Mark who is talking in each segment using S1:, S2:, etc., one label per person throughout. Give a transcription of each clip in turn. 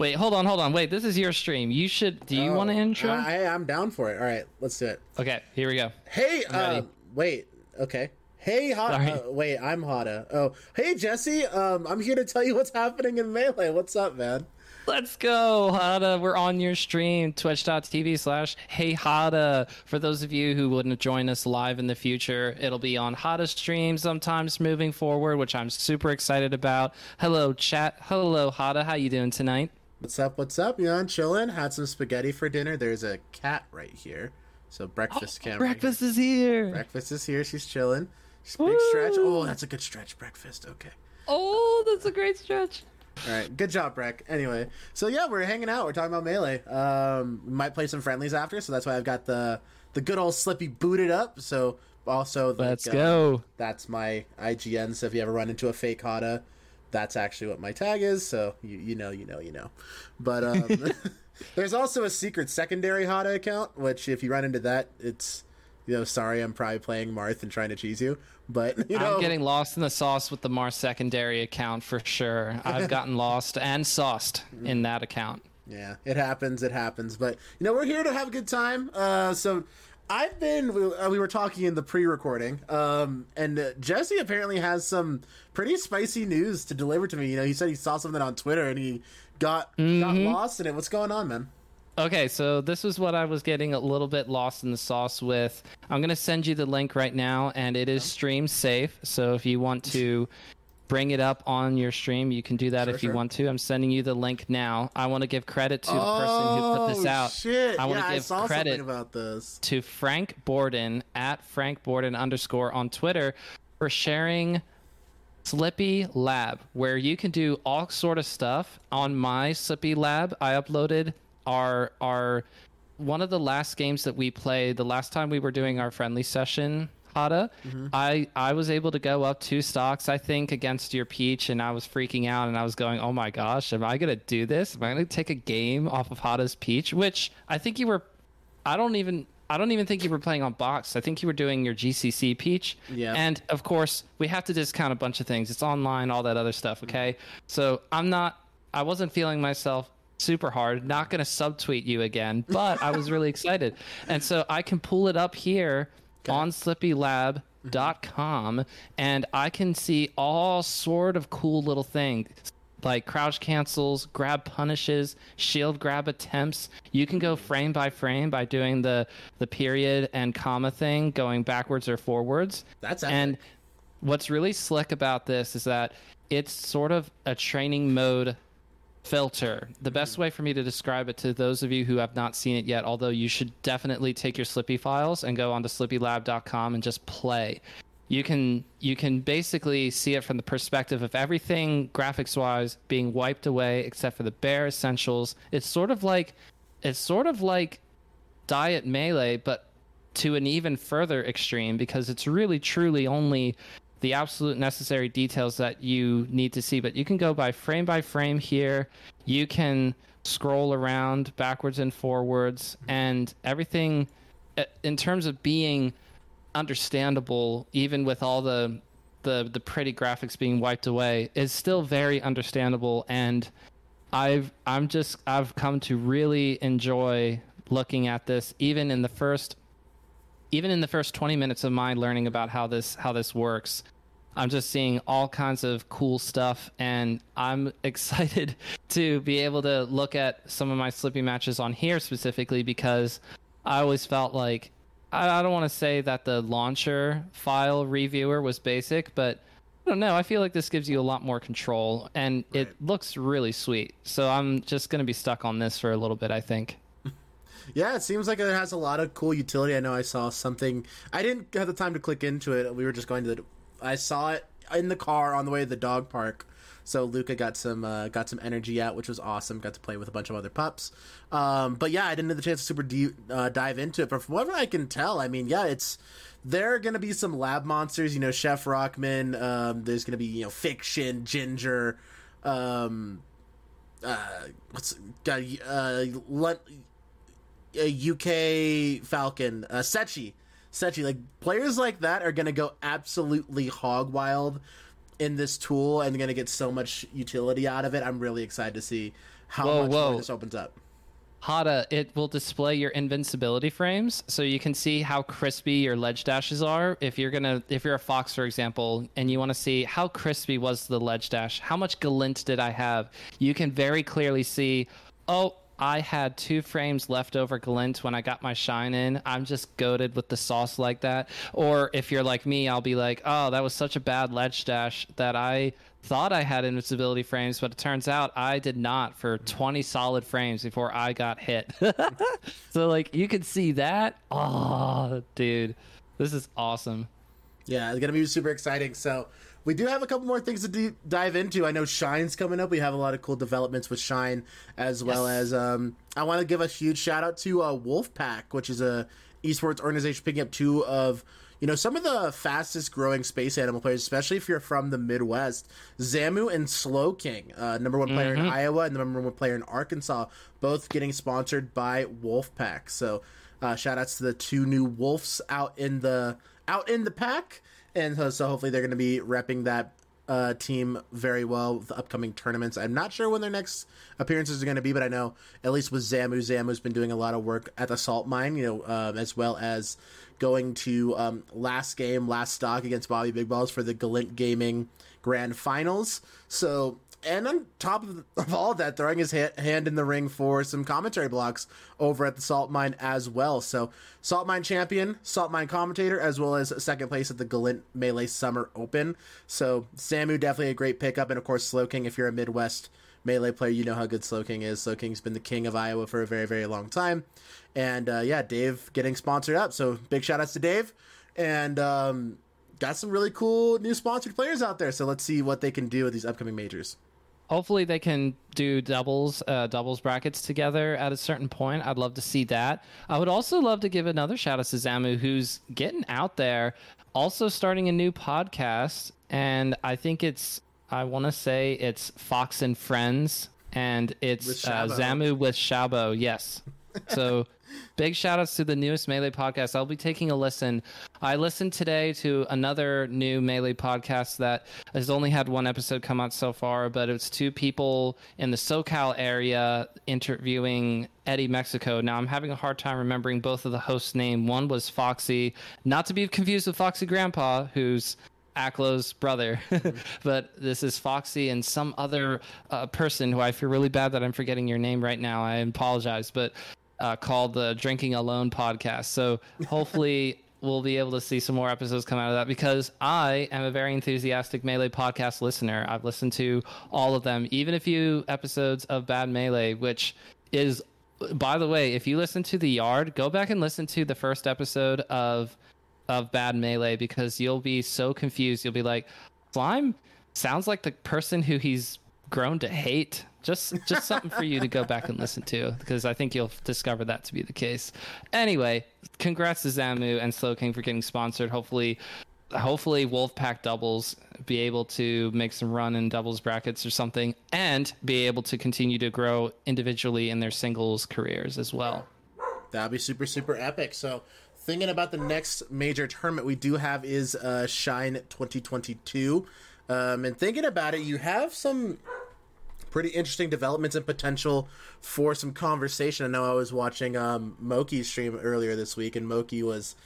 S1: Wait, hold on, hold on. Wait, this is your stream. You should. Do you want to
S2: Oh,
S1: intro?
S2: I, I'm down for it. All right, let's do it.
S1: Okay, here we go.
S2: Hey, uh, wait. Okay. Hey, Hada. Uh, wait, I'm Hada. Oh, hey, Jesse. Um, I'm here to tell you what's happening in Melee. What's up, man?
S1: Let's go, Hada. We're on your stream, twitch.tv slash hey Hada. For those of you who wouldn't join us live in the future, it'll be on Hada's stream sometimes moving forward, which I'm super excited about. Hello, chat. Hello, Hada. How you doing tonight?
S2: What's up? What's up? You chilling. Had some spaghetti for dinner. There's a cat right here. So breakfast right
S1: Breakfast is here.
S2: here. Breakfast is here. She's chilling. She's big stretch. Oh, that's a good stretch. Breakfast. Okay.
S1: Oh, that's a great stretch.
S2: All right, good job, Breck. Anyway, so yeah, we're hanging out. We're talking about melee. Um, we might play some friendlies after, so that's why I've got the the good old Slippi booted up. So also, like,
S1: Let's
S2: uh,
S1: go.
S2: That's my IGN. So if you ever run into a fake Hada, that's actually what my tag is. So you you know you know you know. But um, there's also a secret secondary Hada account, which if you run into that, it's you know sorry, I'm probably playing Marth and trying to cheese you. But you know,
S1: I'm getting lost in the sauce with the Marth secondary account for sure. I've gotten lost and sauced in that account.
S2: Yeah, it happens. It happens. But you know, we're here to have a good time. Uh, so I've been. We, uh, were talking in the pre-recording, um, and uh, Jesse apparently has some pretty spicy news to deliver to me. You know, he said he saw something on Twitter and he got got lost in it. What's going on, man?
S1: Okay, so this is what I was getting a little bit lost in the sauce with. I'm going to send you the link right now, and it is stream safe. So if you want to bring it up on your stream, you can do that
S2: Sure,
S1: if you
S2: sure.
S1: want to. I'm sending you the link now. I want to give credit to the person who put this
S2: Oh,
S1: out.
S2: Shit!
S1: I want
S2: yeah,
S1: to give
S2: saw
S1: credit
S2: something about this.
S1: to Frank Borden at Frank Borden underscore on Twitter for sharing Slippi Lab, where you can do all sort of stuff on my Slippi Lab. I uploaded our our one of the last games that we played. The last time we were doing our friendly session. Hada, mm-hmm. I I was able to go up two stocks, I think, against your Peach, and I was freaking out, and I was going, "Oh my gosh, am I gonna do this? Am I gonna take a game off of Hada's Peach?" Which I think you were I don't even I don't even think you were playing on box. I think you were doing your GCC Peach.
S2: Yeah.
S1: And of course, we have to discount a bunch of things. It's online, all that other stuff. Mm-hmm. Okay. So I'm not. I wasn't feeling myself super hard. Not gonna subtweet you again, but I was really excited, and so I can pull it up here on SlippiLab.com, and I can see all sort of cool little things like crouch cancels, grab punishes, shield grab attempts. You can go frame by frame by doing the the period and comma thing, going backwards or forwards.
S2: That's
S1: and what's really slick about this is that it's sort of a training mode filter. The best mm-hmm. way for me to describe it to those of you who have not seen it yet, although you should definitely take your Slippi files and go onto slippilab.com and just play. You can you can basically see it from the perspective of everything graphics wise being wiped away except for the bare essentials. It's sort of like it's sort of like diet melee but to an even further extreme because it's really truly only the absolute necessary details that you need to see but you can go by frame by frame here. You can scroll around backwards and forwards and everything uh, in terms of being understandable even with all the the the pretty graphics being wiped away is still very understandable and I've I'm just I've come to really enjoy looking at this even in the first even in the first 20 minutes of my learning about how this how this works i'm just seeing all kinds of cool stuff and i'm excited to be able to look at some of my slippi matches on here specifically because i always felt like i, I don't want to say that the launcher file reviewer was basic but I don't know. I feel like this gives you a lot more control, and it looks really sweet. So I'm just gonna be stuck on this for a little bit. I think.
S2: Yeah, it seems like it has a lot of cool utility. I know I saw something. I didn't have the time to click into it. We were just going to the. I saw it in the car on the way to the dog park. So Luca got some uh, got some energy out, which was awesome. Got to play with a bunch of other pups. Um, but yeah, I didn't have the chance to super uh, dive into it. But from what I can tell, I mean, yeah, it's there are going to be some lab monsters. You know, Chef Rockman. Um, there's going to be you know Fiction, Ginger. Um, uh, what's got uh, a UK Falcon, uh, Sechi, Sechi, like players like that are gonna go absolutely hog wild in this tool and gonna get so much utility out of it. I'm really excited to see how
S1: Whoa,
S2: much
S1: whoa.
S2: this opens up.
S1: Hada, it will display your invincibility frames, so you can see how crispy your ledge dashes are. If you're gonna, if you're a fox, for example, and you want to see how crispy was the ledge dash, how much glint did I have, you can very clearly see. Oh, I had two frames left over glint when I got my shine in. I'm just goaded with the sauce like that. Or if you're like me, I'll be like, oh, that was such a bad ledge dash that I thought I had invincibility frames, but it turns out I did not for 20 solid frames before I got hit. so like you could see that. Oh, dude, this is awesome.
S2: Yeah, it's gonna be super exciting. So we do have a couple more things to d- dive into. I know Shine's coming up. We have a lot of cool developments with Shine, as well
S1: Yes.
S2: as um, I want to give a huge shout out to uh, Wolfpack, which is a esports organization picking up two of you know some of the fastest growing space animal players, especially if you're from the Midwest. Zamu and Slow King, uh, number one player in Iowa and the number one player in Arkansas, both getting sponsored by Wolfpack. So uh, shout outs to the two new wolves out in the out in the pack and so, so hopefully they're going to be repping that uh, team very well with the upcoming tournaments. I'm not sure when their next appearances are going to be, but I know at least with Zamu, Zamu's been doing a lot of work at the salt mine, you know, um, as well as going to um, last game, last stock against Bobby Big Balls for the Galint Gaming Grand Finals. So and on top of, of all that, throwing his ha- hand in the ring for some commentary blocks over at the Salt Mine as well. So, Salt Mine champion, Salt Mine commentator, as well as second place at the Galint Melee Summer Open. So, Zamu definitely a great pickup, and of course, Slow King. If you're a Midwest melee player, you know how good Slow King is. Slow King's been the king of Iowa for a very, very long time. And uh, yeah, Dave getting sponsored up. So, big shout outs to Dave. And um, got some really cool new sponsored players out there. So, let's see what they can do with these upcoming majors.
S1: Hopefully they can do doubles, uh, doubles brackets together at a certain point. I'd love to see that. I would also love to give another shout out to Zamu, who's getting out there, also starting a new podcast, and I think it's I want to say it's Fox and Friends, and
S2: With
S1: it's uh, Zamu with Shabo. Yes. So big shout outs to the newest Melee podcast. I'll be taking a listen. I listened today to another new Melee podcast that has only had one episode come out so far, but it's two people in the SoCal area interviewing Eddy Mexico. Now I'm having a hard time remembering both of the hosts' name. One was Foxy, not to be confused with Foxy Grandpa, who's Aklo's brother, but this is Foxy and some other uh, person who I feel really bad that I'm forgetting your name right now. I apologize, but uh, called the Drinking Alone podcast. So hopefully we'll be able to see some more episodes come out of that because I am a very enthusiastic Melee podcast listener. I've listened to all of them, even a few episodes of Bad Melee, which is, by the way, if you listen to The Yard, go back and listen to the first episode of of bad melee because you'll be so confused. You'll be like, Slime sounds like the person who he's grown to hate. Just just something for you to go back and listen to because I think you'll discover that to be the case. Anyway, congrats to Zamu and Slow King for getting sponsored. Hopefully hopefully Wolfpack doubles be able to make some run in doubles brackets or something and be able to continue to grow individually in their singles careers as well.
S2: That'd be super, super epic. So, thinking about the next major tournament we do have is uh, Shine 2022. Um, and thinking about it, you have some pretty interesting developments and potential for some conversation. I know I was watching um, Moki's stream earlier this week, and Moki was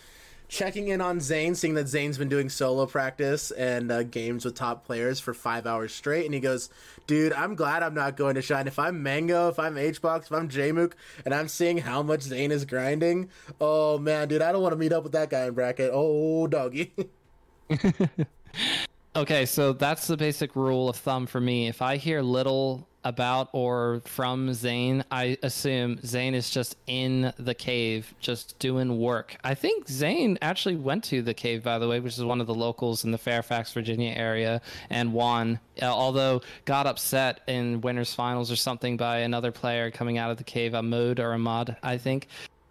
S2: checking in on Zain, seeing that Zain's been doing solo practice and uh, games with top players for five hours straight. And he goes, Dude, I'm glad I'm not going to Shine. If I'm Mango, if I'm HBox, if I'm JMook, and I'm seeing how much Zain is grinding, oh man, dude, I don't want to meet up with that guy in bracket. Oh, doggy.
S1: Okay, so that's the basic rule of thumb for me. If I hear little about or from Zain, I assume Zain is just in the cave, just doing work. I think Zain actually went to the cave, by the way, which is one of the locals in the Fairfax, Virginia area, and won. Uh, although got upset in winners finals or something by another player coming out of the cave, a mode or a mod, I think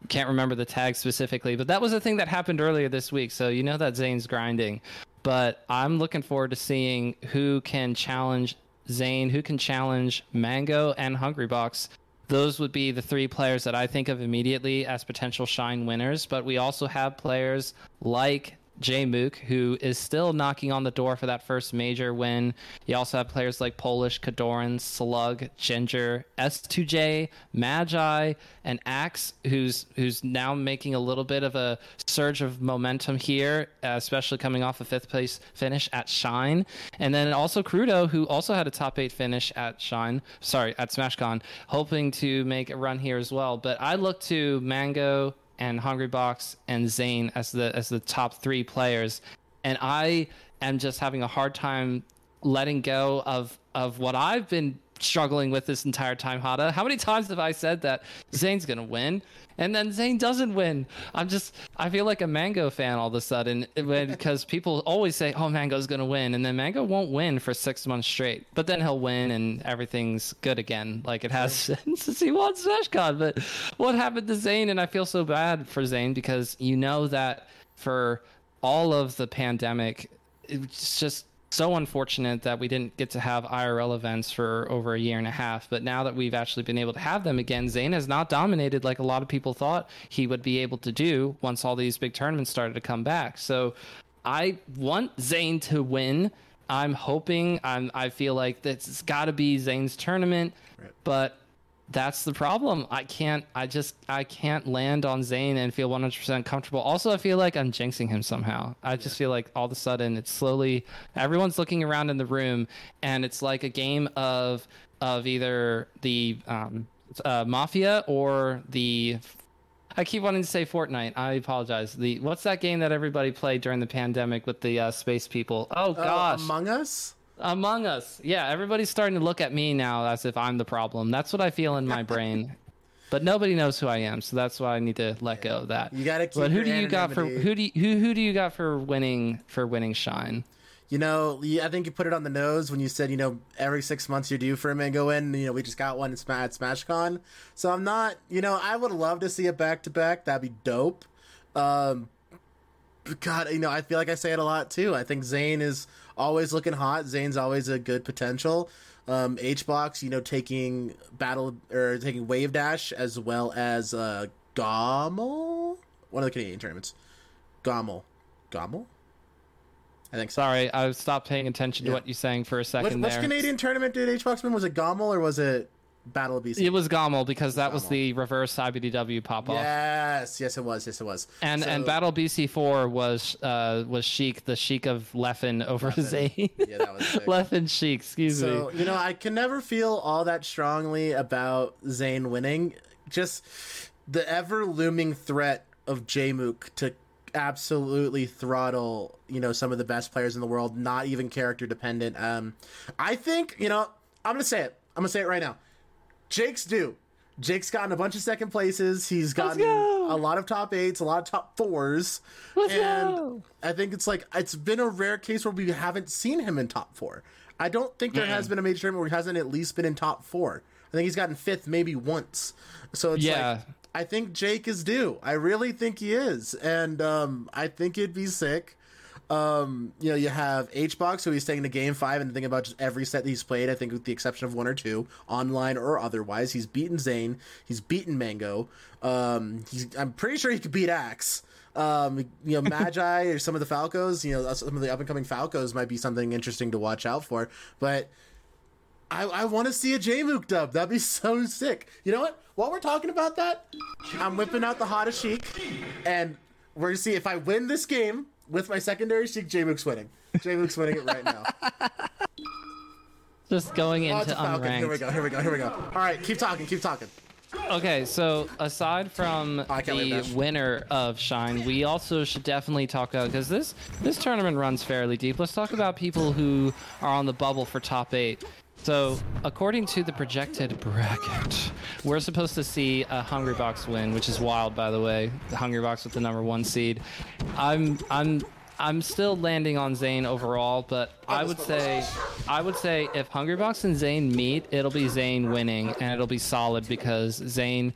S1: can't remember the tag specifically, but that was a thing that happened earlier this week. So you know that Zain's grinding. But I'm looking forward to seeing who can challenge Zain, who can challenge Mango and Hungrybox. Those would be the three players that I think of immediately as potential shine winners. But we also have players like Jmook, who is still knocking on the door for that first major win. You also have players like Polish, Kodorin, Slug, Ginger, S2J, Magi, and Axe, who's who's now making a little bit of a surge of momentum here, especially coming off a fifth place finish at Shine, and then also Crudo, who also had a top eight finish at Shine. Sorry, at SmashCon, hoping to make a run here as well. But I look to Mango and Hungrybox and Zain as the as the top three players, and I am just having a hard time letting go of of what I've been struggling with this entire time, Hada. How many times have I said that Zain's gonna win, and then Zain doesn't win? I'm just I feel like a Mango fan all of a sudden because people always say, "Oh, Mango's gonna win," and then Mango won't win for six months straight, but then he'll win and everything's good again, like it has since he won SmashCon. But what happened to Zain? And I feel so bad for Zain because you know that for all of the pandemic, it's just so unfortunate that we didn't get to have IRL events for over a year and a half. But now that we've actually been able to have them again, Zain has not dominated like a lot of people thought he would be able to do once all these big tournaments started to come back. So I want Zain to win. I'm hoping. I'm. I feel like that's got to be Zain's tournament, right. but that's the problem. I can't. I just. I can't land on Zain and feel 100% comfortable. Also, I feel like I'm jinxing him somehow. I just feel like all of a sudden it's slowly. Everyone's looking around in the room, and it's like a game of of either the um, uh, Mafia or the I keep wanting to say Fortnite. I apologize. The what's that game that everybody played during the pandemic with the uh, space people? Oh uh, gosh,
S2: uh, Among Us.
S1: Among Us. Yeah, everybody's starting to look at me now as if I'm the problem. That's what I feel in my brain. But nobody knows who I am, so that's why I need to let go of that.
S2: You gotta keep.
S1: But
S2: who
S1: do
S2: you
S1: got for who do you, who who do you got for winning for winning Shine?
S2: You know, I think you put it on the nose when you said, you know, every six months you do for a mango win. You know, we just got one at SmashCon. So I'm not, you know, I would love to see it back to back. That'd be dope. Um, God, you know, I feel like I say it a lot too. I think Zain is always looking hot. Zain's always a good potential. Um, HBox, you know, taking battle or taking Wave Dash as well as uh, GOML, one of the Canadian tournaments. GOML, GOML.
S1: I think. Sorry, I stopped paying attention to what you're saying for a second
S2: which,
S1: there.
S2: Which Canadian tournament did HBox win? Was it GOML or was it Battle of BC?
S1: It was GOML because that was the reverse IBDW pop off.
S2: Yes, yes, it was. Yes, it was.
S1: And so, and Battle BC four was uh was Sheik, the Sheik of Leffen over Leffen. Zain. Yeah, that was sick. Leffen Sheik. Excuse
S2: so,
S1: me.
S2: So you know, I can never feel all that strongly about Zain winning. Just the ever looming threat of Jmook to absolutely throttle, you know, some of the best players in the world, not even character dependent. Um, I think, you know, I'm gonna say it. I'm gonna say it right now. Jake's due. Jake's gotten a bunch of second places. He's gotten a lot of top eights, a lot of top 4s
S1: Let's
S2: and
S1: go.
S2: I think it's like it's been a rare case where we haven't seen him in top four. I don't think there mm has been a major tournament where he hasn't at least been in top four. I think he's gotten fifth maybe once. So it's yeah. like I think Jake is due. I really think he is, and um, I think it'd be sick. Um, you know, you have HBox, who he's taking to game five and thinking about just every set that he's played. I think, with the exception of one or two, online or otherwise, he's beaten Zain, he's beaten Mango. Um, he's, I'm pretty sure he could beat Axe. Um, you know, Magi or some of the Falcos, you know, some of the up and coming Falcos might be something interesting to watch out for. But I, I want to see a Jmook dub. That'd be so sick. You know what? While we're talking about that, I'm whipping out the hottest Sheik, and we're gonna see if I win this game with my secondary Sheik. Jmook's winning. Jmook's winning it right now.
S1: Just going oh, into oh, unranked.
S2: Here we go. Here we go. Here we go. All right, keep talking. Keep talking.
S1: Okay, so aside from oh, the winner of Shine, we also should definitely talk about because this this tournament runs fairly deep. Let's talk about people who are on the bubble for top eight. So, according to the projected bracket, we're supposed to see a Hungrybox win, which is wild, by the way. The Hungrybox with the number one seed. I'm, I'm, I'm still landing on Zain overall, but I would say, I would say if Hungrybox and Zain meet, it'll be Zain winning, and it'll be solid because Zain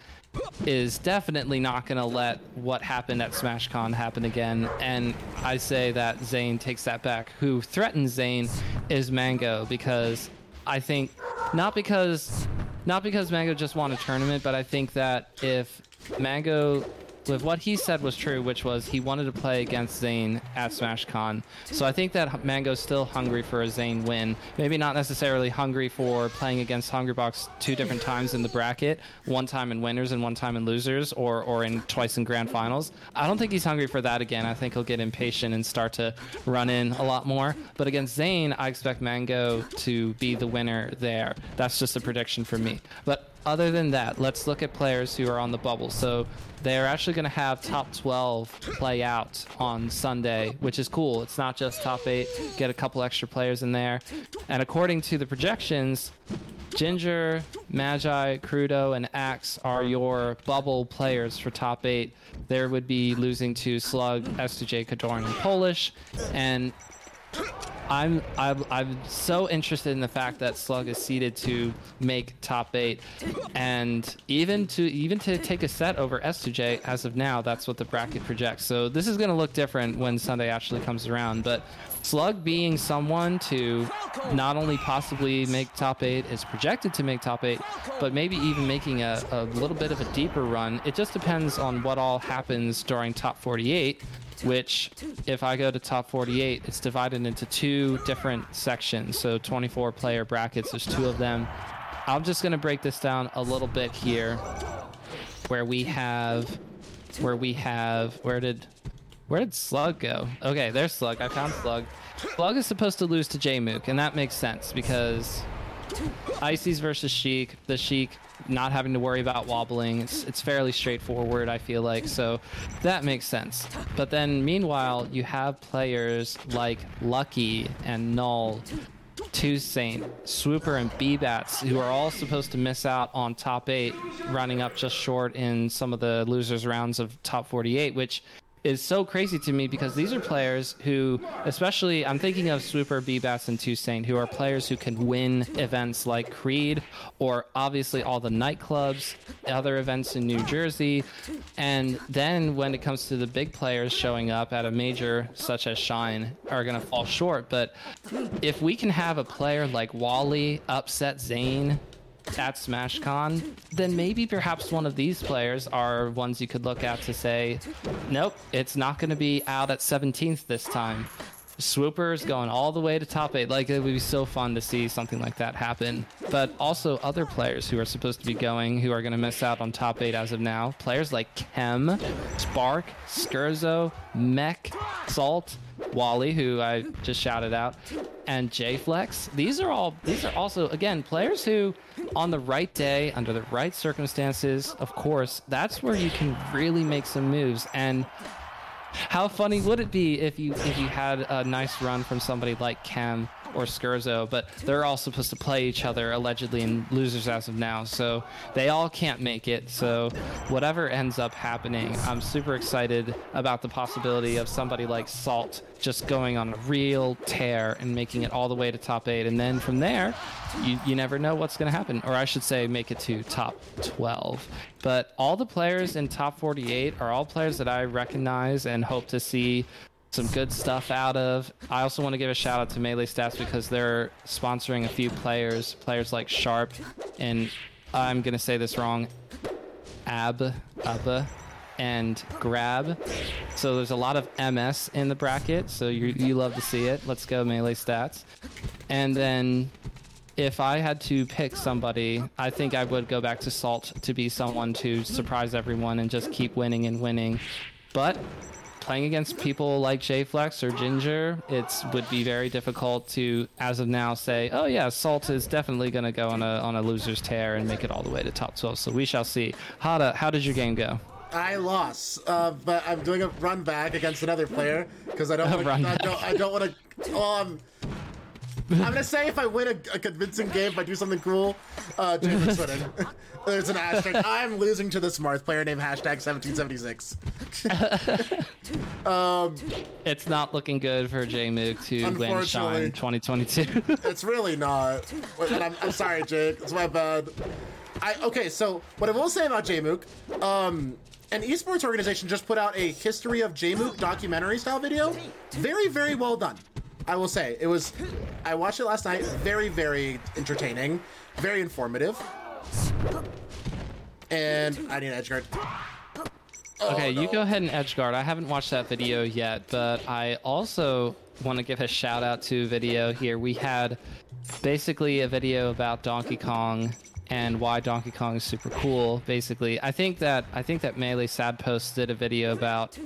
S1: is definitely not going to let what happened at SmashCon happen again. And I say that Zain takes that back. Who threatens Zain is Mango because I think not because not because Mango just won a tournament, but I think that if Mango if what he said was true, which was he wanted to play against Zain at SmashCon. So I think that Mango's still hungry for a Zain win. Maybe not necessarily hungry for playing against Hungrybox two different times in the bracket, one time in winners and one time in losers, or or in twice in grand finals. I don't think he's hungry for that again. I think he'll get impatient and start to run in a lot more. But against Zain, I expect Mango to be the winner there. That's just a prediction for me. But other than that, let's look at players who are on the bubble. So they're actually going to have top 12 play out on Sunday, which is cool. It's not just top eight, get a couple extra players in there. And according to the projections, Ginger, Magi, Crudo, and Axe are your bubble players for top eight. There would be losing to Slug, S2J, Kodorin, and Polish. And I'm, I'm I'm so interested in the fact that Slug is seeded to make top eight, and even to even to take a set over S2J as of now. That's what the bracket projects. So this is going to look different when Sunday actually comes around. But Slug being someone to not only possibly make top eight is projected to make top eight, but maybe even making a, a little bit of a deeper run. It just depends on what all happens during top 48 which if I go to top 48, it's divided into two different sections. So 24 player brackets, there's two of them. I'm just going to break this down a little bit here where we have where we have where did where did Slug go? Okay, there's Slug. I found Slug. Slug is supposed to lose to Jmook, and that makes sense because Ices versus Sheik. The Sheik not having to worry about wobbling. It's, it's fairly straightforward, I feel like. So that makes sense. But then, meanwhile, you have players like Lucky and Null, Toussaint, Swooper, and B-Bats, who are all supposed to miss out on top eight, running up just short in some of the losers rounds of top 48, which is so crazy to me because these are players who, especially, I'm thinking of Swooper, B-Bats, and Toussaint, who are players who can win events like Creed or obviously all the nightclubs, other events in New Jersey. And then when it comes to the big players showing up at a major such as Shine, are going to fall short. But if we can have a player like Wally upset Zain at SmashCon, then maybe perhaps one of these players are ones you could look at to say, nope, it's not going to be out at 17th this time. Swoopers going all the way to top eight. Like it would be so fun to see something like that happen. But also other players who are supposed to be going who are going to miss out on top eight as of now. Players like Chem, Spark, Skerzo, Mech, Salt, Wally, who I just shouted out, and JFlex. These are all these are also again players who on the right day, under the right circumstances, of course, that's where you can really make some moves. And how funny would it be if you if you had a nice run from somebody like Chem or Skerzo, but they're all supposed to play each other allegedly in losers as of now, so they all can't make it. So whatever ends up happening, I'm super excited about the possibility of somebody like Salt just going on a real tear and making it all the way to top eight, and then from there, you you never know what's going to happen, or I should say, make it to top 12. But all the players in top 48 are all players that I recognize and hope to see some good stuff out of. I also want to give a shout out to Melee Stats because they're sponsoring a few players, players like Sharp and I'm gonna say this wrong, Ab, Abba, and Grab. So there's a lot of MS in the bracket, so you you love to see it. Let's go Melee Stats, and then. If I had to pick somebody, I think I would go back to Salt to be someone to surprise everyone and just keep winning and winning. But playing against people like JFlex or Ginger, it would be very difficult to, as of now, say, oh yeah, Salt is definitely going to go on a on a loser's tear and make it all the way to top 12. So we shall see. Hada, how did your game go?
S2: I lost, uh, but I'm doing a run back against another player because I don't. Wanna, I don't. I don't want to. I'm gonna say if I win a, a convincing game, if I do something cool, uh, James winning. There's an asterisk. I'm losing to the Smarth player named hashtag 1776.
S1: It's not looking good for Jmook to win
S2: Unfortunately.
S1: Shine 2022.
S2: It's really not. And I'm, I'm sorry, Jake. It's my bad. I okay. So what I will say about Jmook, um, an esports organization just put out a history of Jmook documentary style video. Very, very well done. I will say it was. I watched it last night. Very, very entertaining. Very informative. And I need an edge guard.
S1: Oh, okay,
S2: Oh,
S1: you go ahead and edge guard. I haven't watched that video yet, but I also want to give a shout out to a video here. We had basically a video about Donkey Kong and why Donkey Kong is super cool. Basically, I think that I think that Melee Sad Post did a video about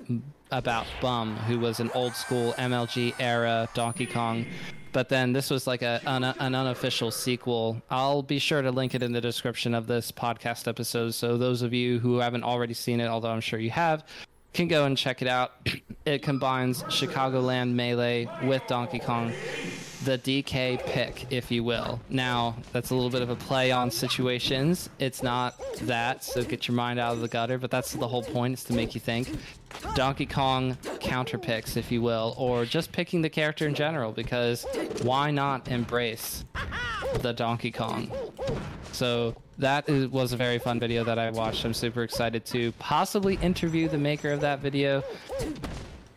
S1: about Bum, who was an old school MLG era Donkey Kong. But then this was like a an, an unofficial sequel. I'll be sure to link it in the description of this podcast episode. So those of you who haven't already seen it, although I'm sure you have, can go and check it out. It combines Chicagoland Melee with Donkey Kong, the DK pick, if you will. Now, that's a little bit of a play on situations. It's not that, so get your mind out of the gutter, but that's the whole point, is to make you think. Donkey Kong counter picks, if you will, or just picking the character in general, because why not embrace the Donkey Kong? So that is, was a very fun video that I watched. I'm super excited to possibly interview the maker of that video.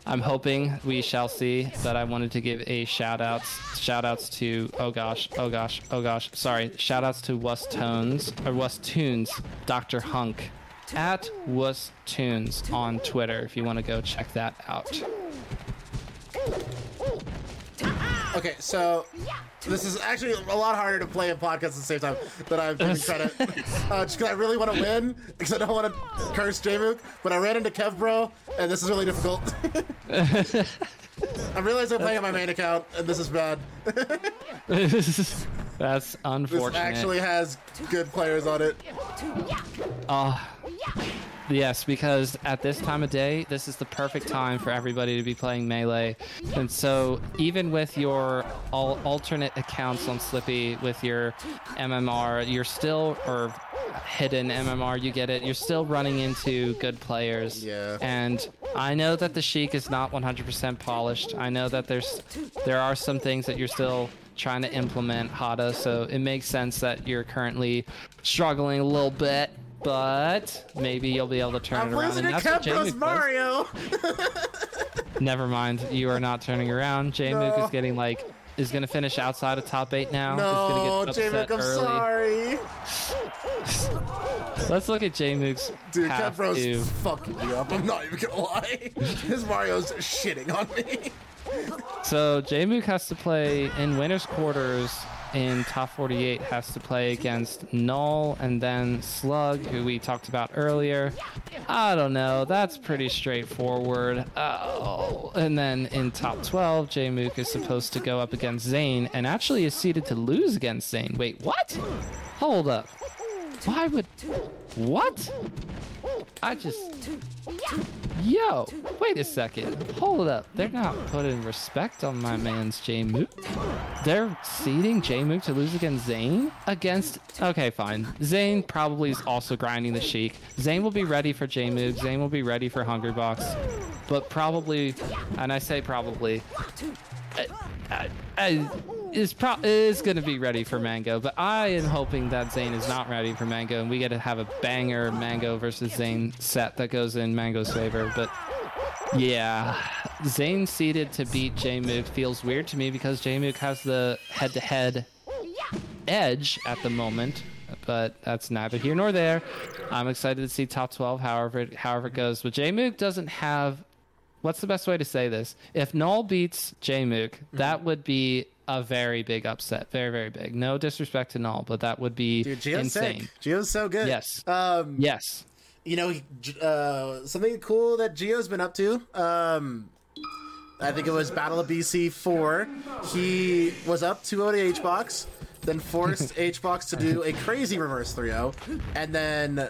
S1: I'm hoping we shall see, but I wanted to give a shout outs shout outs to oh gosh, oh gosh, oh gosh, sorry, shout outs to Wuss Tones or Wuss Tunes, Dr. Hunk at Wuss Tunes on Twitter if you want to go check that out.
S2: Okay, so this is actually a lot harder to play a podcast at the same time than I've given credit. uh, just because I really want to win, because I don't want to curse Jmook, but I ran into Kev Bro, and this is really difficult. I realized I'm playing on my main account, and this is bad.
S1: That's unfortunate.
S2: This actually has good players on it.
S1: Oh, yes, because at this time of day, this is the perfect time for everybody to be playing Melee. And so, even with your all alternate accounts on Slippi, with your MMR, you're still, or hidden MMR, you get it, you're still running into good players.
S2: Yeah.
S1: And I know that the Sheik is not 100% polished. I know that there's there are some things that you're still trying to implement Hada, so it makes sense that you're currently struggling a little bit, but maybe you'll be able to turn
S2: I'm
S1: it around.
S2: losing to
S1: And that's what
S2: Kev Bro's
S1: Jmook does.
S2: Mario!
S1: Never mind, you are not turning around. Jmook
S2: No.
S1: is getting like is gonna finish outside of top eight now.
S2: No,
S1: gonna get
S2: I'm
S1: upset
S2: sorry.
S1: early. Let's look at Jmook's
S2: Dude, Kev
S1: path
S2: Bro's
S1: to
S2: fucking me up. I'm not even gonna lie. His Mario's shitting on me.
S1: So Jmook has to play in winners quarters in top 48 has to play against Null and then Slug, who we talked about earlier. I don't know. That's pretty straightforward. Oh, and then in top 12, Jmook is supposed to go up against Zain and actually is seeded to lose against Zain. Wait, what? Hold up. Why would? What? I just. Yo, wait a second. Hold up. They're not putting respect on my man's J-Mook. They're seeding J-Mook to lose against Zain? Against. Okay, fine. Zain probably is also grinding the Sheik. Zain will be ready for J-Mook. Zain will be ready for Hungry. But probably, and I say probably, I, I, is pro- is going to be ready for Mango, but I am hoping that Zain is not ready for Mango, and we get to have a banger Mango versus Zain set that goes in Mango's favor. But yeah, Zain seeded to beat J-Mook feels weird to me because J-Mook has the head-to-head edge at the moment, but that's neither here nor there. I'm excited to see top 12, however it, however it goes. But J-Mook doesn't have. What's the best way to say this? If Null beats J-Mook, that mm-hmm. would be a very big upset. Very, very big. No disrespect to Null, but that would be
S2: Dude, Gio's
S1: insane.
S2: sick. Gio's so good.
S1: Yes.
S2: Um,
S1: Yes.
S2: you know, uh, something cool that Gio's been up to. Um, I think it was Battle of BC four. He was up 2-0 to HBox, then forced HBox to do a crazy reverse 3-0, and then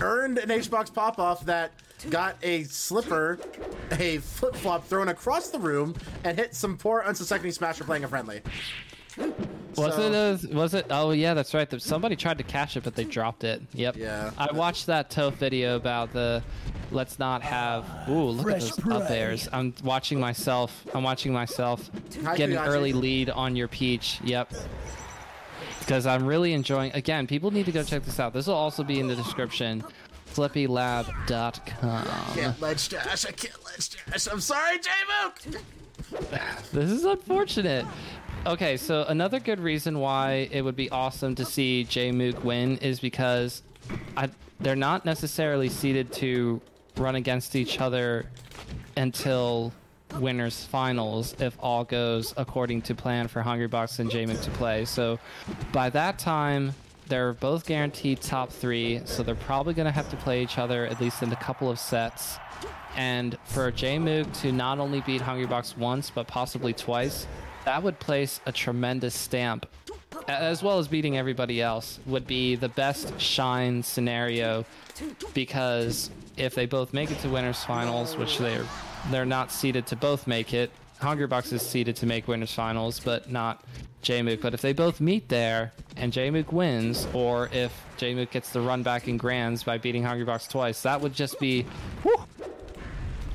S2: earned an HBox pop off that got a slipper, a flip flop thrown across the room, and hit some poor unsuspecting smasher playing a friendly.
S1: Was
S2: So-
S1: it? A, was it? Oh yeah, that's right. Somebody tried to catch it, but they dropped it. Yep.
S2: Yeah.
S1: I watched that Toph video about the. Let's not have. Ooh, look at
S3: Fresh
S1: those up
S3: prey.
S1: airs. I'm watching myself. I'm watching myself
S2: Hi,
S1: get an early lead on your peach. Yep. Because I'm really enjoying. Again, people need to go check this out. This will also be in the description. FlippyLab.com.
S2: Can't ledge dash. I can't ledge dash. I'm sorry, J-Mook!
S1: This is unfortunate. Okay, so another good reason why it would be awesome to see J Mook win is because I, they're not necessarily seeded to run against each other until winners finals if all goes according to plan for Hungrybox and Jmook to play. So by that time, they're both guaranteed top three, so they're probably going to have to play each other at least in a couple of sets. And for Jmook to not only beat Hungrybox once, but possibly twice, that would place a tremendous stamp, as well as beating everybody else, would be the best shine scenario because if they both make it to winners finals, which they're they're not seeded to both make it, Hungrybox is seeded to make winners finals, but not Jmook. But if they both meet there and Jmook wins, or if Jmook gets the run back in grands by beating Hungrybox twice, that would just be, whew,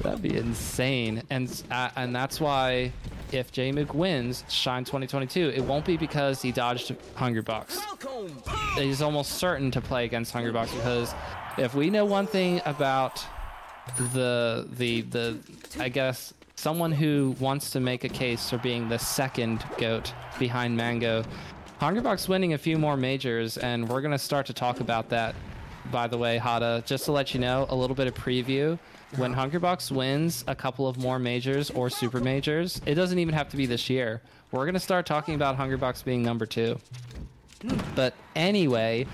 S1: that'd be insane. And uh, and that's why if Jmook wins Shine 2022, it won't be because he dodged Hungrybox. He's almost certain to play against Hungrybox because if we know one thing about the the the I guess someone who wants to make a case for being the second goat behind Mango. Hungrybox winning a few more majors, and we're gonna start to talk about that. By the way, Hada, just to let you know, a little bit of preview. When uh-huh. Hungrybox wins a couple of more majors or super majors, it doesn't even have to be this year. We're gonna start talking about Hungrybox being number two. Hmm. But anyway,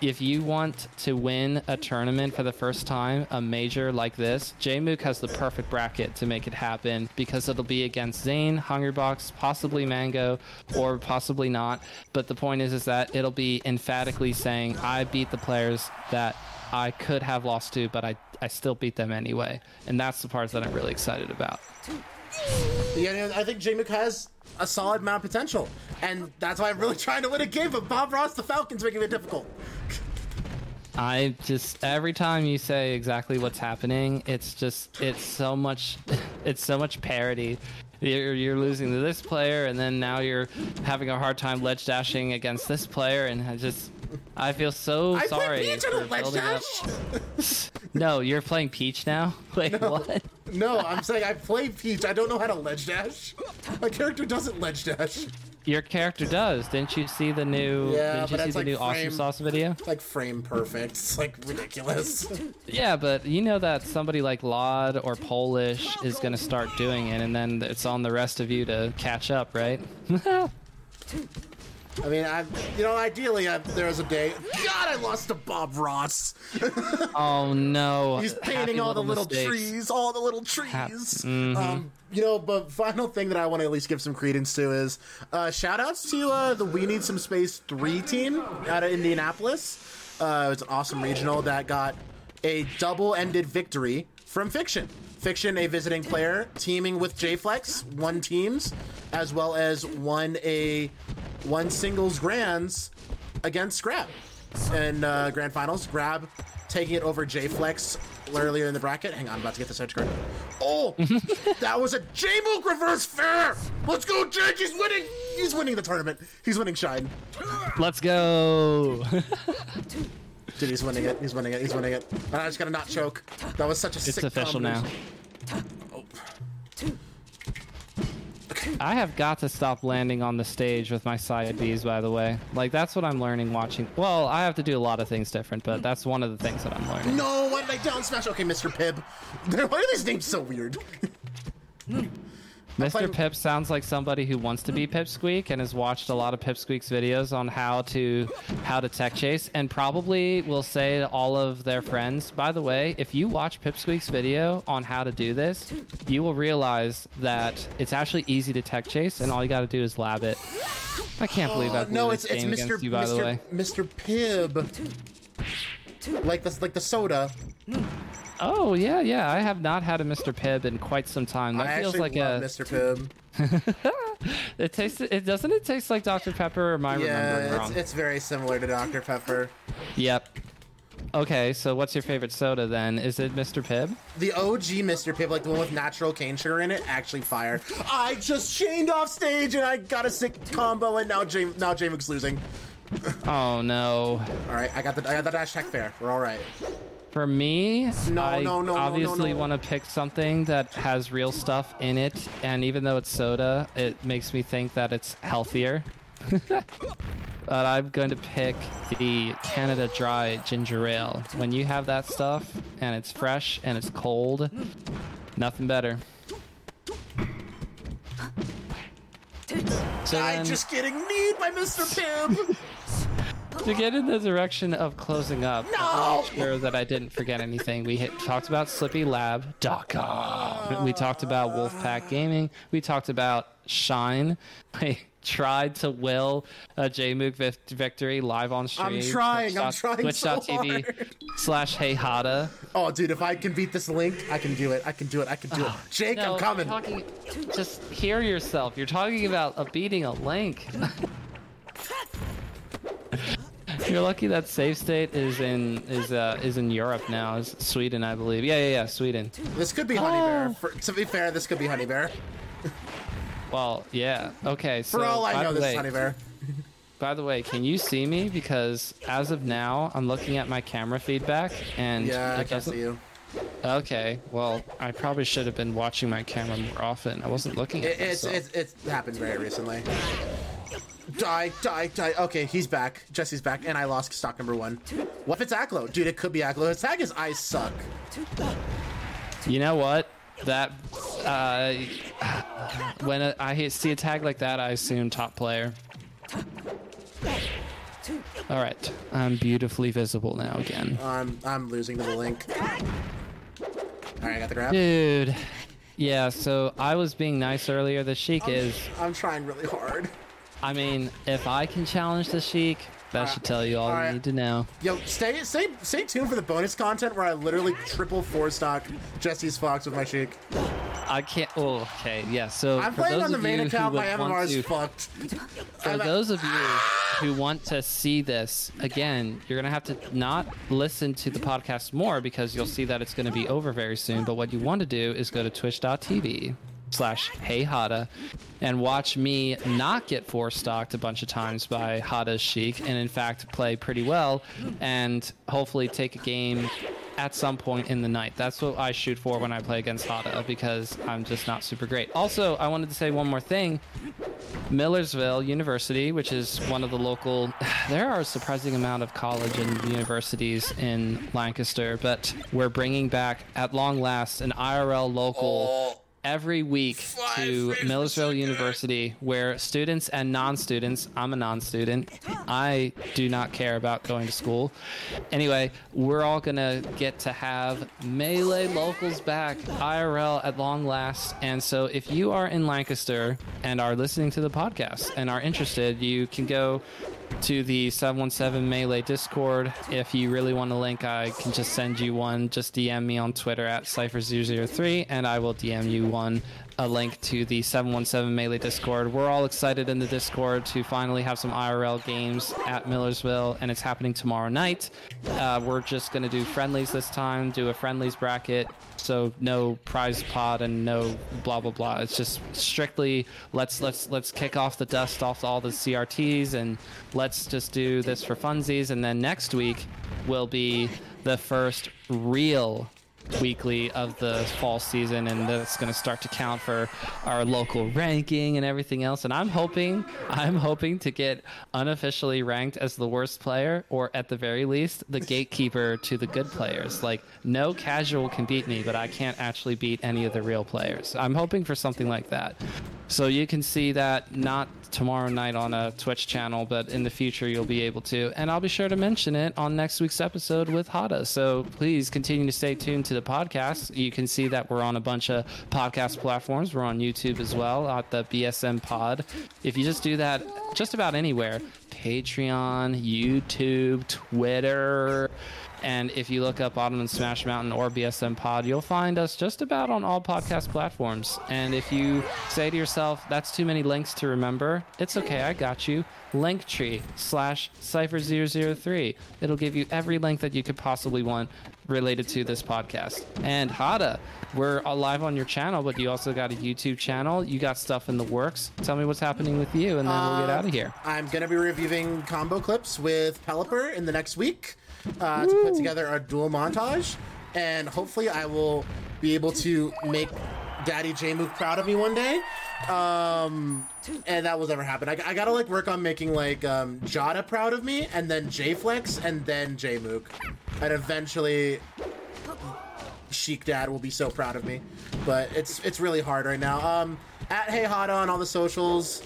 S1: if you want to win a tournament for the first time, a major like this, Jmook has the perfect bracket to make it happen because it'll be against Zain, Hungrybox, possibly Mango, or possibly not. But the point is, is that it'll be emphatically saying, "I beat the players that I could have lost to, but I I still beat them anyway." And that's the part that I'm really excited about.
S2: I think Jmook has a solid amount of potential, and that's why I'm really trying to win a game. But Bob Ross, the Falcons, making it difficult.
S1: I just every time you say exactly what's happening, it's just it's so much, it's so much parody. You're, you're losing to this player, and then now you're having a hard time ledge dashing against this player, and I just I feel so
S2: I
S1: sorry.
S2: play Peach on
S1: for
S2: a
S1: building up- No, you're playing Peach now. Wait, what?
S2: no, I'm saying I play Peach. I don't know how to ledge dash. My character doesn't ledge dash.
S1: Your character does. Didn't you see the new?
S2: Yeah,
S1: didn't you
S2: but
S1: see
S2: it's
S1: the
S2: like
S1: new awesome
S2: frame-
S1: sauce video?
S2: It's like frame perfect. It's like ridiculous.
S1: Yeah, but you know that somebody like Laud or Polish is going to start doing it, and then it's on the rest of you to catch up, right?
S2: I mean, I, you know, ideally, I, there was a day. God, I lost to Bob Ross.
S1: oh no!
S2: He's
S1: Happy
S2: painting all the little
S1: mistakes.
S2: trees, all the little trees.
S1: mhm.
S2: Um, you know, but final thing that I want to at least give some credence to is uh, shout outs to uh, the We Need Some Space 3 team out of Indianapolis. Uh, it was an awesome regional that got a double ended victory from Fiction. Fiction, a visiting player, teaming with JFlex, won teams, as well as won a one singles grands against Grab in uh, grand finals. Grab taking it over J Flex earlier in the bracket. Hang on, I'm about to get this edge guard. Oh, that was a J-Mook reverse fair. Let's go, Jake. He's winning. He's winning the tournament. He's winning Shine.
S1: Let's go!
S2: Dude, he's winning it. He's winning it. He's winning it. And I just gotta not choke. That was such a
S1: it's
S2: sick
S1: official now.
S2: combination.
S1: I have got to stop landing on the stage with my side Bs, by the way. Like, that's what I'm learning watching. Well, I have to do a lot of things different, but that's one of the things that I'm learning.
S2: No, why did I down smash? Okay, Mr. Pibb. Why are these names so weird?
S1: Hmm.
S2: Mr.
S1: Pibb sounds like somebody who wants to be Pipsqueak and has watched a lot of Pipsqueak's videos on how to how to tech chase and probably will say to all of their friends, by the way, if you watch Pipsqueak's video on how to do this, you will realize that it's actually easy to tech chase and all you got to do is lab it. I can't believe I
S2: Uh, no, it's it's Mr.
S1: you, by the way.
S2: Mr. Mr. Pibb. Like the like the soda.
S1: Oh yeah, yeah. I have not had a Mr. Pibb in quite some time. That
S2: I
S1: feels
S2: actually
S1: like
S2: love
S1: a.
S2: Mr. Pibb.
S1: It tastes. It doesn't. It taste like Dr. Pepper. Or am I remembering wrong?
S2: it's, it's very similar to Dr. Pepper.
S1: Yep. Okay, so what's your favorite soda then? Is it Mr. Pibb?
S2: The OG Mr. Pibb, like the one with natural cane sugar in it, actually fire. I just chained off stage and I got a sick combo, and now J now J-Mook's losing.
S1: Oh no.
S2: All right, I got the I got the dash tech fair. We're all right.
S1: For me,
S2: No,
S1: I
S2: no, no, no,
S1: obviously
S2: no, no.
S1: want to pick something that has real stuff in it, and even though it's soda, it makes me think that it's healthier. but I'm going to pick the Canada Dry ginger ale. When you have that stuff and it's fresh and it's cold, nothing better. So
S2: I'm just getting kneed by Mr. Pibb.
S1: to get in the direction of closing up,
S2: No!
S1: I made sure that I didn't forget anything. We hit, talked about SlippiLab.com. We talked about Wolfpack Gaming. We talked about Shine. I tried to will a JMook vic- victory live on stream.
S2: I'm trying, I'm trying so
S1: Twitch.tv
S2: hard.
S1: slash HeyHada.
S2: oh, dude, if I can beat this link, I can do it. I can do it. I can do it. Ah. Jake,
S1: No,
S2: I'm coming.
S1: talking- just hear yourself. You're talking about a beating a link. You're lucky that save state is in is uh is in Europe now. Is Sweden, I believe. Yeah, yeah, yeah, Sweden.
S2: This could be Honey Bear.
S1: Oh.
S2: For, to be fair, this could be Honey Bear.
S1: Well, yeah. Okay. So
S2: For all I know, this
S1: way,
S2: is Honey Bear.
S1: by the way, can you see me? Because as of now, I'm looking at my camera feedback, and
S2: Yeah, I can see you.
S1: Okay. Well, I probably should have been watching my camera more often. I wasn't looking at
S2: It, it's, it's it's happened very recently. Die, die, die. Okay, he's back. Jesse's back, and I lost stock number one. What if it's Aklo? Dude, it could be Aklo. His tag is I suck.
S1: You know what? That uh, when I see a tag like that, I assume top player. All right, I'm beautifully visible now again,
S2: I'm I'm losing to the link. All right, I got the grab.
S1: dude. Yeah, so I was being nice earlier. The Sheik is.
S2: I'm trying really hard.
S1: I mean, if I can challenge the Sheik, that should tell you all you need to know.
S2: Yo, stay stay stay tuned for the bonus content where I literally triple four stock Jesse's Fox with my Sheik.
S1: I can't. Oh, okay, yeah. So
S2: I'm
S1: for
S2: playing
S1: those
S2: on the main account. My MMR is fucked.
S1: For
S2: I'm-
S1: those of you ah! who want to see this again, you're gonna have to not listen to the podcast more because you'll see that it's gonna be over very soon. But what you want to do is go to twitch.tv slash hey Hada and watch me not get four stocked a bunch of times by Hada's Sheik and in fact play pretty well and hopefully take a game at some point in the night. That's what I shoot for when I play against Hada because I'm just not super great. Also, I wanted to say one more thing. Millersville University, which is one of the local, there are a surprising amount of college and universities in Lancaster, but we're bringing back at long last an IRL local oh. Every week to Millersville University, where students and non-students, I'm a non-student, I do not care about going to school. Anyway, we're all gonna get to have melee locals back IRL at long last. And so if you are in Lancaster and are listening to the podcast and are interested, you can go to the 717 Melee Discord. If you really want a link, I can just send you one. Just DM me on Twitter at Cypher003 and I will DM you one. A link to the 717 Melee Discord. We're all excited in the Discord to finally have some IRL games at Millersville, and it's happening tomorrow night. Uh, we're just going to do friendlies this time, do a friendlies bracket, so no prize pod and no blah blah blah. It's just strictly let's let's let's kick off the dust off all the CRTs and let's just do this for funsies. And then next week will be the first real weekly of the fall season and that's going to start to count for our local ranking and everything else and i'm hoping i'm hoping to get unofficially ranked as the worst player or at the very least the gatekeeper to the good players like no casual can beat me but i can't actually beat any of the real players i'm hoping for something like that so you can see that not tomorrow night on a Twitch channel, but in the future you'll be able to. And I'll be sure to mention it on next week's episode with Hada. So please continue to stay tuned to the podcast. You can see that we're on a bunch of podcast platforms. We're on YouTube as well at the BSM Pod. If you just do that just about anywhere, Patreon, YouTube, Twitter. And if you look up Bottom of Smash Mountain or BSM Pod, you'll find us just about on all podcast platforms. And if you say to yourself, that's too many links to remember, it's okay, I got you. Linktree slash Cypher003. It'll give you every link that you could possibly want related to this podcast. And Hada, we're live on your channel, but you also got a YouTube channel. You got stuff in the works. Tell me what's happening with you, and then we'll get uh, out of here.
S2: I'm gonna be reviewing combo clips with Pelipper in the next week uh, to put together a dual montage, and hopefully I will be able to make Daddy J Move proud of me one day. Um, and that will never happen. I, I gotta like work on making like um, Jada proud of me, and then J-Flex, and then Jmook, and eventually Sheik Dad will be so proud of me. But it's it's really hard right now. Um, at Hey Hada on all the socials.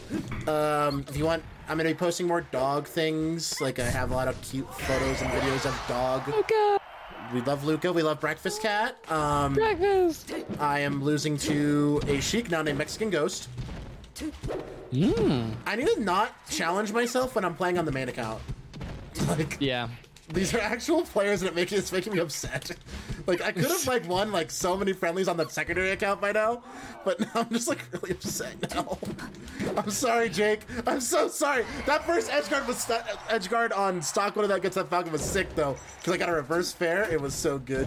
S2: Um, if you want, I'm gonna be posting more dog things. Like I have a lot of cute photos and videos of dog.
S1: Luca,
S2: We love Luca. We love Breakfast Cat. Um,
S1: breakfast.
S2: I am losing to a Sheik now named Mexican Ghost.
S1: Mm.
S2: I need to not challenge myself when I'm playing on the main account. Like
S1: Yeah.
S2: These are actual players, and it making it's making me upset. Like I could have like won like so many friendlies on the secondary account by now, but now I'm just like really upset now. I'm sorry, Jake. I'm so sorry. That first edge guard was st- edge guard on stock one of that gets that Falcon was sick though, because I got a reverse fair. It was so good.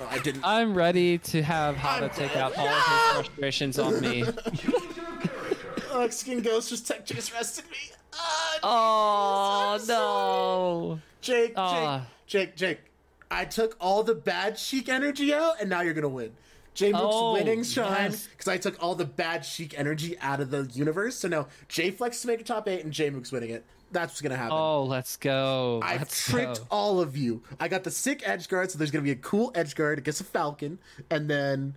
S2: Oh, I didn't.
S1: I'm ready to have Hada
S2: I'm
S1: take
S2: dead.
S1: out all of his frustrations on me.
S2: Oh, Mexican Ghost just tech chase rested me. Ah,
S1: Oh no.
S2: Jake, Jake,
S1: Ah.
S2: Jake, Jake. I took all the bad Sheik energy out, and now you're gonna win. Jmook's
S1: Oh,
S2: winning shine
S1: yes.
S2: because I took all the bad Sheik energy out of the universe. So now J Flex to make a top eight, and Jmook's winning it. That's what's gonna happen.
S1: Oh, let's go.
S2: I
S1: Let's
S2: tricked
S1: go.
S2: all of you. I got the sick edge guard, so there's gonna be a cool edge guard against a falcon, and then,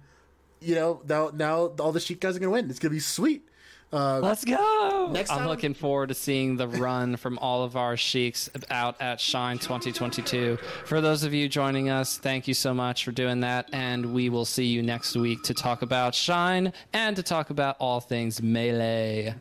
S2: you know, now now all the Sheik guys are gonna win. It's gonna be sweet. Uh,
S1: Let's go.
S2: Next
S1: I'm looking forward to seeing the run from all of our sheiks out at Shine 2022. For those of you joining us, thank you so much for doing that. And we will see you next week to talk about Shine and to talk about all things Melee.